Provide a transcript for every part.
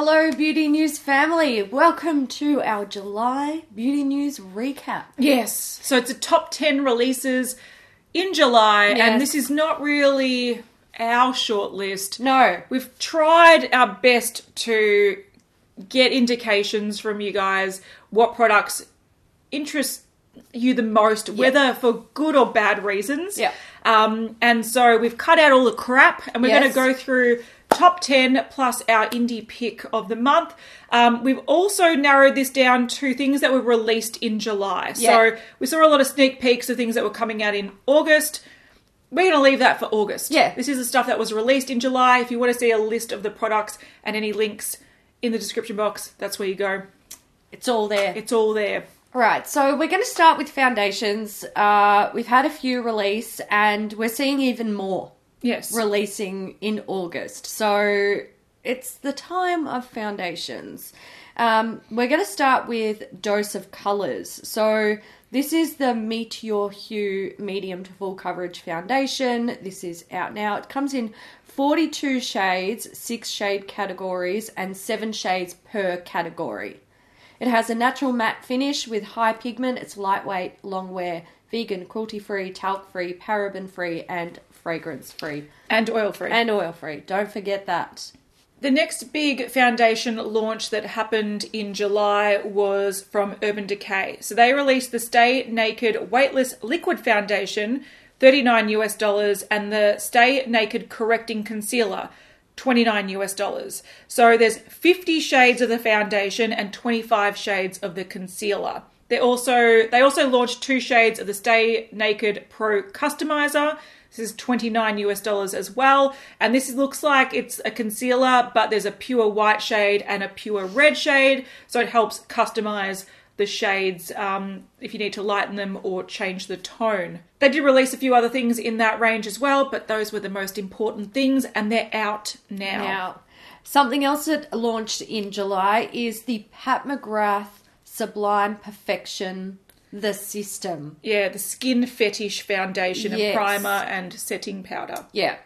Hello, Beauty News family. Welcome to our July Beauty News recap. Yes. So it's a top 10 releases in July, Yes. and this is not really our short list. No. We've tried our best to get indications from you guys what products interest you the most, whether for good or bad reasons. Yeah. Um, and so we've cut out all the crap, and we're going to go through top 10 plus our indie pick of the month. Um, we've also narrowed this down to things that were released in July. Yeah. So we saw a lot of sneak peeks of things that were coming out in August. We're going to leave that for August. Yeah. This is the stuff that was released in July. If you want to see a list of the products and any links in the description box, that's where you go. It's all there. It's all there. Right, so we're going to start with foundations. Uh, we've had a few release, and we're seeing even more Yes. releasing in August. So it's the time of foundations. Um, we're going to start with Dose of Colors. So this is the Meet Your Hue medium to full coverage foundation. This is out now. It comes in 42 shades, six shade categories, and seven shades per category. It has a natural matte finish with high pigment. It's lightweight, long wear, vegan, cruelty free, talc free, paraben free, and fragrance free. and oil free. And oil free. Don't forget that. The next big foundation launch that happened in July was from Urban Decay. So they released the Stay Naked Weightless Liquid Foundation, 39 US dollars, and the Stay Naked Correcting Concealer, 29 US dollars. So there's 50 shades of the foundation and 25 shades of the concealer. They also they also launched two shades of the Stay Naked Pro Customizer. This is 29 US dollars as well. And this looks like it's a concealer, but there's a pure white shade and a pure red shade. So it helps customize the shades um, if you need to lighten them or change the tone. They did release a few other things in that range as well, but those were the most important things, and they're out now. Now, something else that launched in July is the Pat McGrath Sublime Perfection The System. Yeah, the Skin Fetish Foundation Yes. and primer and setting powder. Yeah.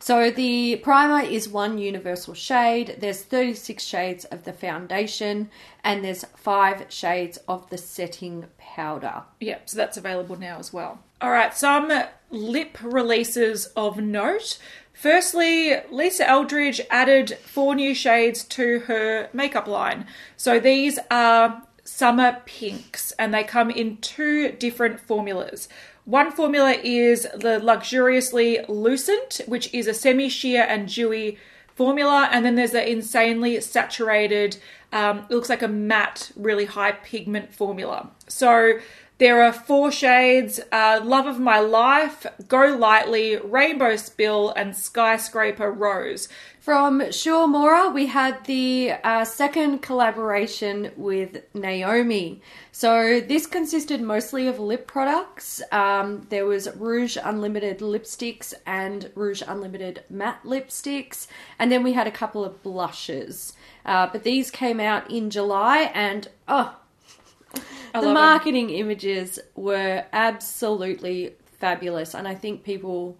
So the primer is one universal shade. There's 36 shades of the foundation and there's 5 shades of the setting powder. Yeah, so that's available now as well. All right, some lip releases of note. Firstly, Lisa Eldridge added four new shades to her makeup line. So these are summer pinks and they come in two different formulas. One formula is the luxuriously lucent, which is a semi sheer and dewy formula, and then there's the insanely saturated, um, it looks like a matte, really high pigment formula. So there are four shades uh, Love of My Life, Go Lightly, Rainbow Spill, and Skyscraper Rose. From Shu Uemura, we had the uh, second collaboration with Naomi. So this consisted mostly of lip products. Um, there was Rouge Unlimited lipsticks and Rouge Unlimited matte lipsticks, and then we had a couple of blushes. Uh, but these came out in July, and oh, I the marketing images were absolutely fabulous, and I think people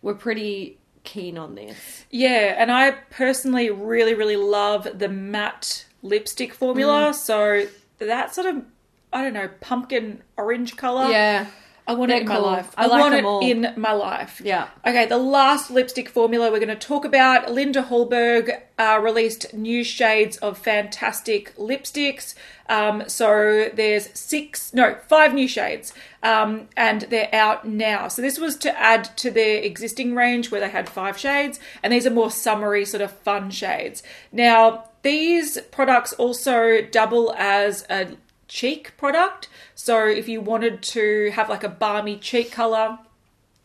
were pretty keen on this. Yeah, and I personally really, really love the matte lipstick formula. Mm. So that sort of, I don't know, pumpkin orange color. Yeah. I want They're it in my life. I I, like want it all. in my life. Yeah. Okay, the last lipstick formula we're going to talk about. Linda Hallberg uh, released new shades of Fantastick lipsticks. Um, so there's six, no, five new shades, um, and they're out now. So this was to add to their existing range where they had five shades, and these are more summery, sort of fun shades. Now, these products also double as a cheek product. So if you wanted to have like a balmy cheek color,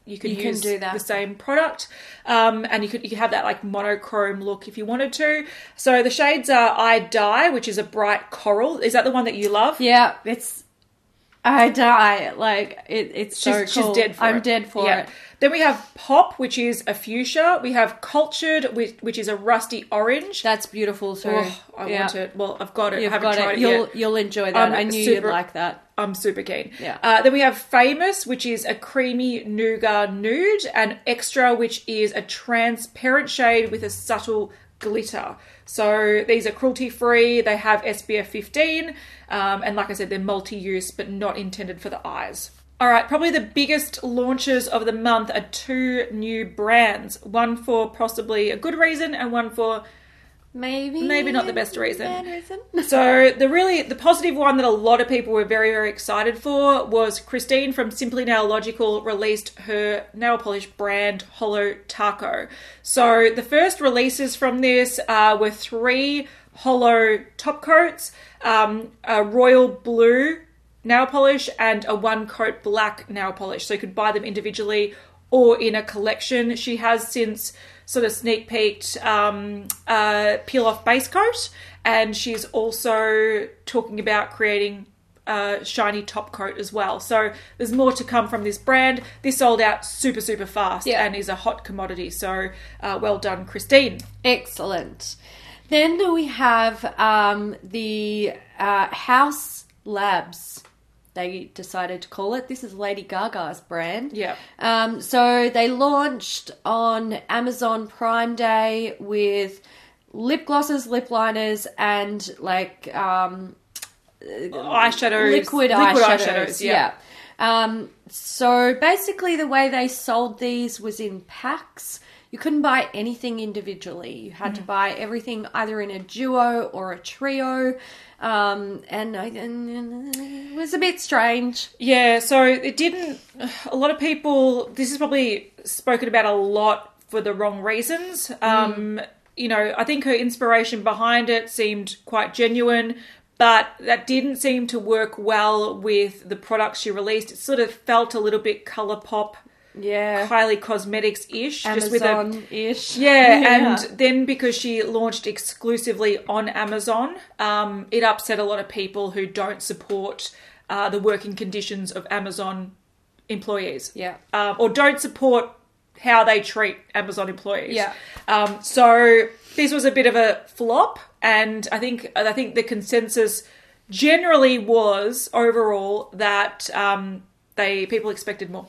you could You can use do that. the same product, um, and you could you could have that like monochrome look if you wanted to. So the shades are I Die, which is a bright coral. Is that the one that you love? Yeah, it's. I die. Like, it, it's so She's, she's dead for I'm it. dead for Yeah. it. Then we have Pop, which is a fuchsia. We have Cultured, which, which is a rusty orange. That's beautiful too. Oh, I Yeah. want it. Well, I've got it. You've I haven't got tried it. it, You'll yet. you'll enjoy that. I'm I knew super- you'd like that. I'm super keen. Yeah. Uh, then we have Famous, which is a creamy nougat nude, and Extra, which is a transparent shade with a subtle glitter. So these are cruelty free. They have SPF 15, um, and like I said, they're multi use but not intended for the eyes. All right, probably the biggest launches of the month are two new brands. One for possibly a good reason, and one for Maybe Maybe not the best reason. Reason. so the really the positive one that a lot of people were very very excited for was Christine from Simply Nailogical released her nail polish brand Holo Taco. So the first releases from this uh, were three holo top coats, um, a royal blue nail polish, and a one coat black nail polish. So you could buy them individually or in a collection. She has since sort of sneak peeked um, uh, peel off base coat, and she's also talking about creating a shiny top coat as well. So there's more to come from this brand. This sold out super super fast Yeah. and is a hot commodity. So uh, well done, Christine. Excellent. Then we have um, the uh, Haus Labs. They decided to call it. This is Lady Gaga's brand. Yeah. Um, so they launched on Amazon Prime Day with lip glosses, lip liners, and like um, Eyeshadows, liquid, eyeshadows. Yeah. Um, so basically, the way they sold these was in packs. You couldn't buy anything individually. You had to buy everything either in a duo or a trio. Um, and, I, and it was a bit strange. Yeah, so it didn't. A lot of people. This is probably spoken about a lot for the wrong reasons. Um, You know, I think her inspiration behind it seemed quite genuine, but that didn't seem to work well with the products she released. It sort of felt a little bit Colourpop, Yeah. Kylie Cosmetics ish, just with a ish. yeah, and then because she launched exclusively on Amazon, um, it upset a lot of people who don't support uh, the working conditions of Amazon employees. Yeah. Um, or don't support how they treat Amazon employees. Yeah. Um, so this was a bit of a flop, and I think I think the consensus generally was overall that um, they people expected more.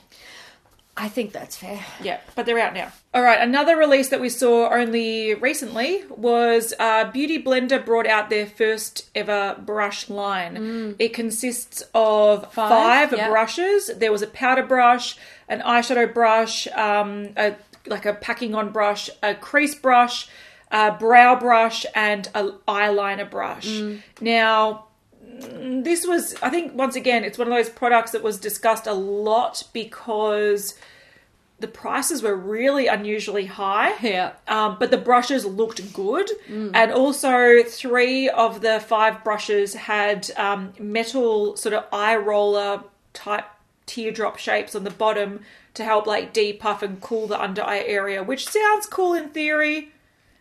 I think that's fair. Yeah, but they're out now. All right, another release that we saw only recently was uh, Beauty Blender brought out their first ever brush line. It consists of Mm. Five, five, yeah. brushes. There was a powder brush, an eyeshadow brush, um, a, like a packing on brush, a crease brush, a brow brush, and an eyeliner brush. Mm. Now, mm, this was, I think, once again, it's one of those products that was discussed a lot because the prices were really unusually high. Yeah. Um, but the brushes looked good. And also, three of the five brushes had um, metal sort of eye roller type teardrop shapes on the bottom to help like depuff and cool the under eye area, which sounds cool in theory.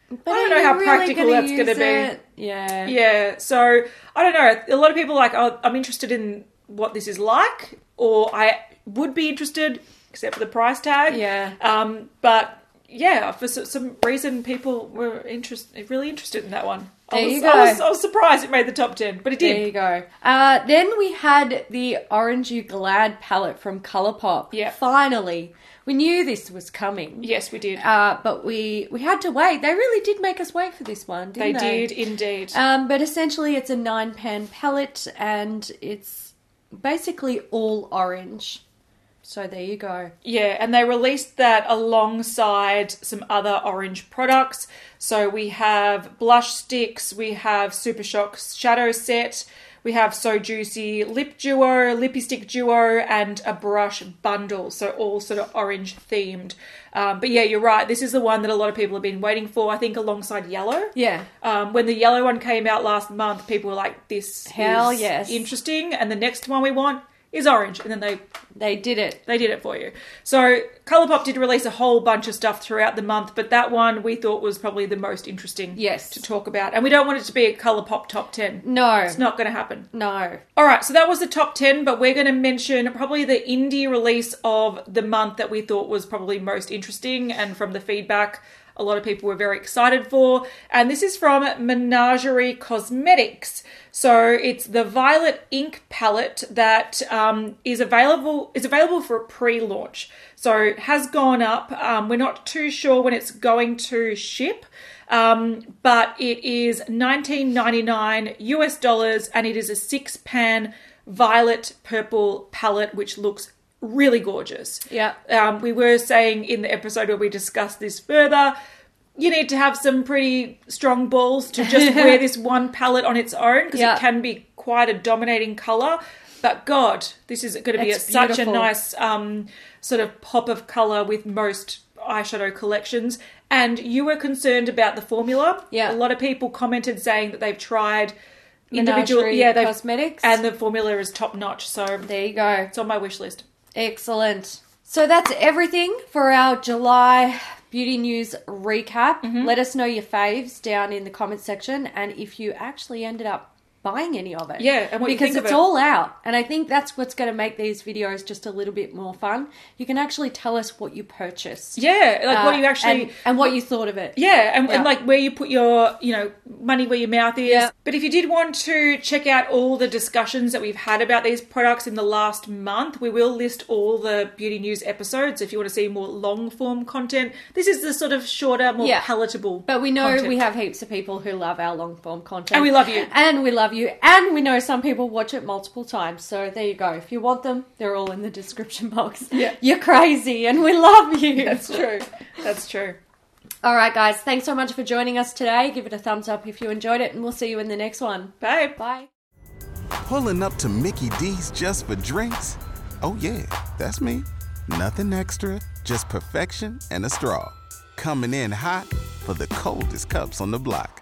But I don't know how really practical that's gonna be. it? Yeah. Yeah, so I don't know. A lot of people are like, oh, I'm interested in what this is like, or I would be interested, except for the price tag. Yeah. Um, but yeah, for some reason, people were interest really interested in that one. I There was, you go. I was, I was surprised it made the top ten, but it did. There you go. Uh, then we had the Orange You Glad palette from Colourpop. Yeah. Finally. We knew this was coming. Yes, we did. Uh, but we we had to wait. They really did make us wait for this one, they didn't they? did indeed. Um, but essentially, it's a nine pan palette, and it's basically all orange. So there you go. Yeah, and they released that alongside some other orange products. So we have blush sticks, we have Super Shock shadow set, we have So Juicy lip duo, lippy stick duo, and a brush bundle. So all sort of orange themed. Um, but yeah, you're right. This is the one that a lot of people have been waiting for. I think alongside yellow. Yeah. Um, when the yellow one came out last month, people were like, "This Hell is yes. interesting," and the next one we want is orange, and then they They did it. they did it for you. So Colourpop did release a whole bunch of stuff throughout the month, but that one we thought was probably the most interesting Yes. to talk about. And we don't want it to be a Colourpop top 10. No. It's not going to happen. No. All right, so that was the top 10, but we're going to mention probably the indie release of the month that we thought was probably most interesting and from the feedback a lot of people were very excited for. And this is from Menagerie Cosmetics. So it's the Violet Ink palette that um, is available is available for a pre-launch. So has gone up. Um, we're not too sure when it's going to ship. Um, but it is 19.99 US dollars, and it is a six pan violet purple palette, which looks really gorgeous. Yeah. Um, we were saying in the episode where we discussed this further, you need to have some pretty strong balls to just wear this one palette on its own because Yeah. it can be quite a dominating color. But God, this is going to be a, such a nice um, sort of pop of color with most eyeshadow collections. And you were concerned about the formula. Yeah. a lot of people commented saying that they've tried individual, Menagerie yeah, Cosmetics. and the formula is top notch. So There you go. it's on my wish list. Excellent. So that's everything for our July beauty news recap. Mm-hmm. Let us know your faves down in the comment section and if you actually ended up buying any of it. Yeah, and what you because it's it. all out. And I think that's what's going to make these videos just a little bit more fun. You can actually tell us what you purchased. Yeah, like what Uh, you actually and, and what you thought of it. Yeah, and, Yeah. and like where you put your, you know, money where your mouth is. Yeah. But if you did want to check out all the discussions that we've had about these products in the last month, we will list all the beauty news episodes if you want to see more long form content. This is the sort of shorter, more Yeah. palatable. But we know content. we have heaps of people who love our long form content. And we love you. And we love you. And we know some people watch it multiple times. So there you go. If you want them, they're all in the description box. Yeah. You're crazy and we love you. That's true. That's true. All right, guys. Thanks so much for joining us today. Give it a thumbs up if you enjoyed it, and we'll see you in the next one. Bye. Bye. Pulling up to Mickey D's just for drinks? Oh, yeah, that's me. Nothing extra, just perfection and a straw. Coming in hot for the coldest cups on the block.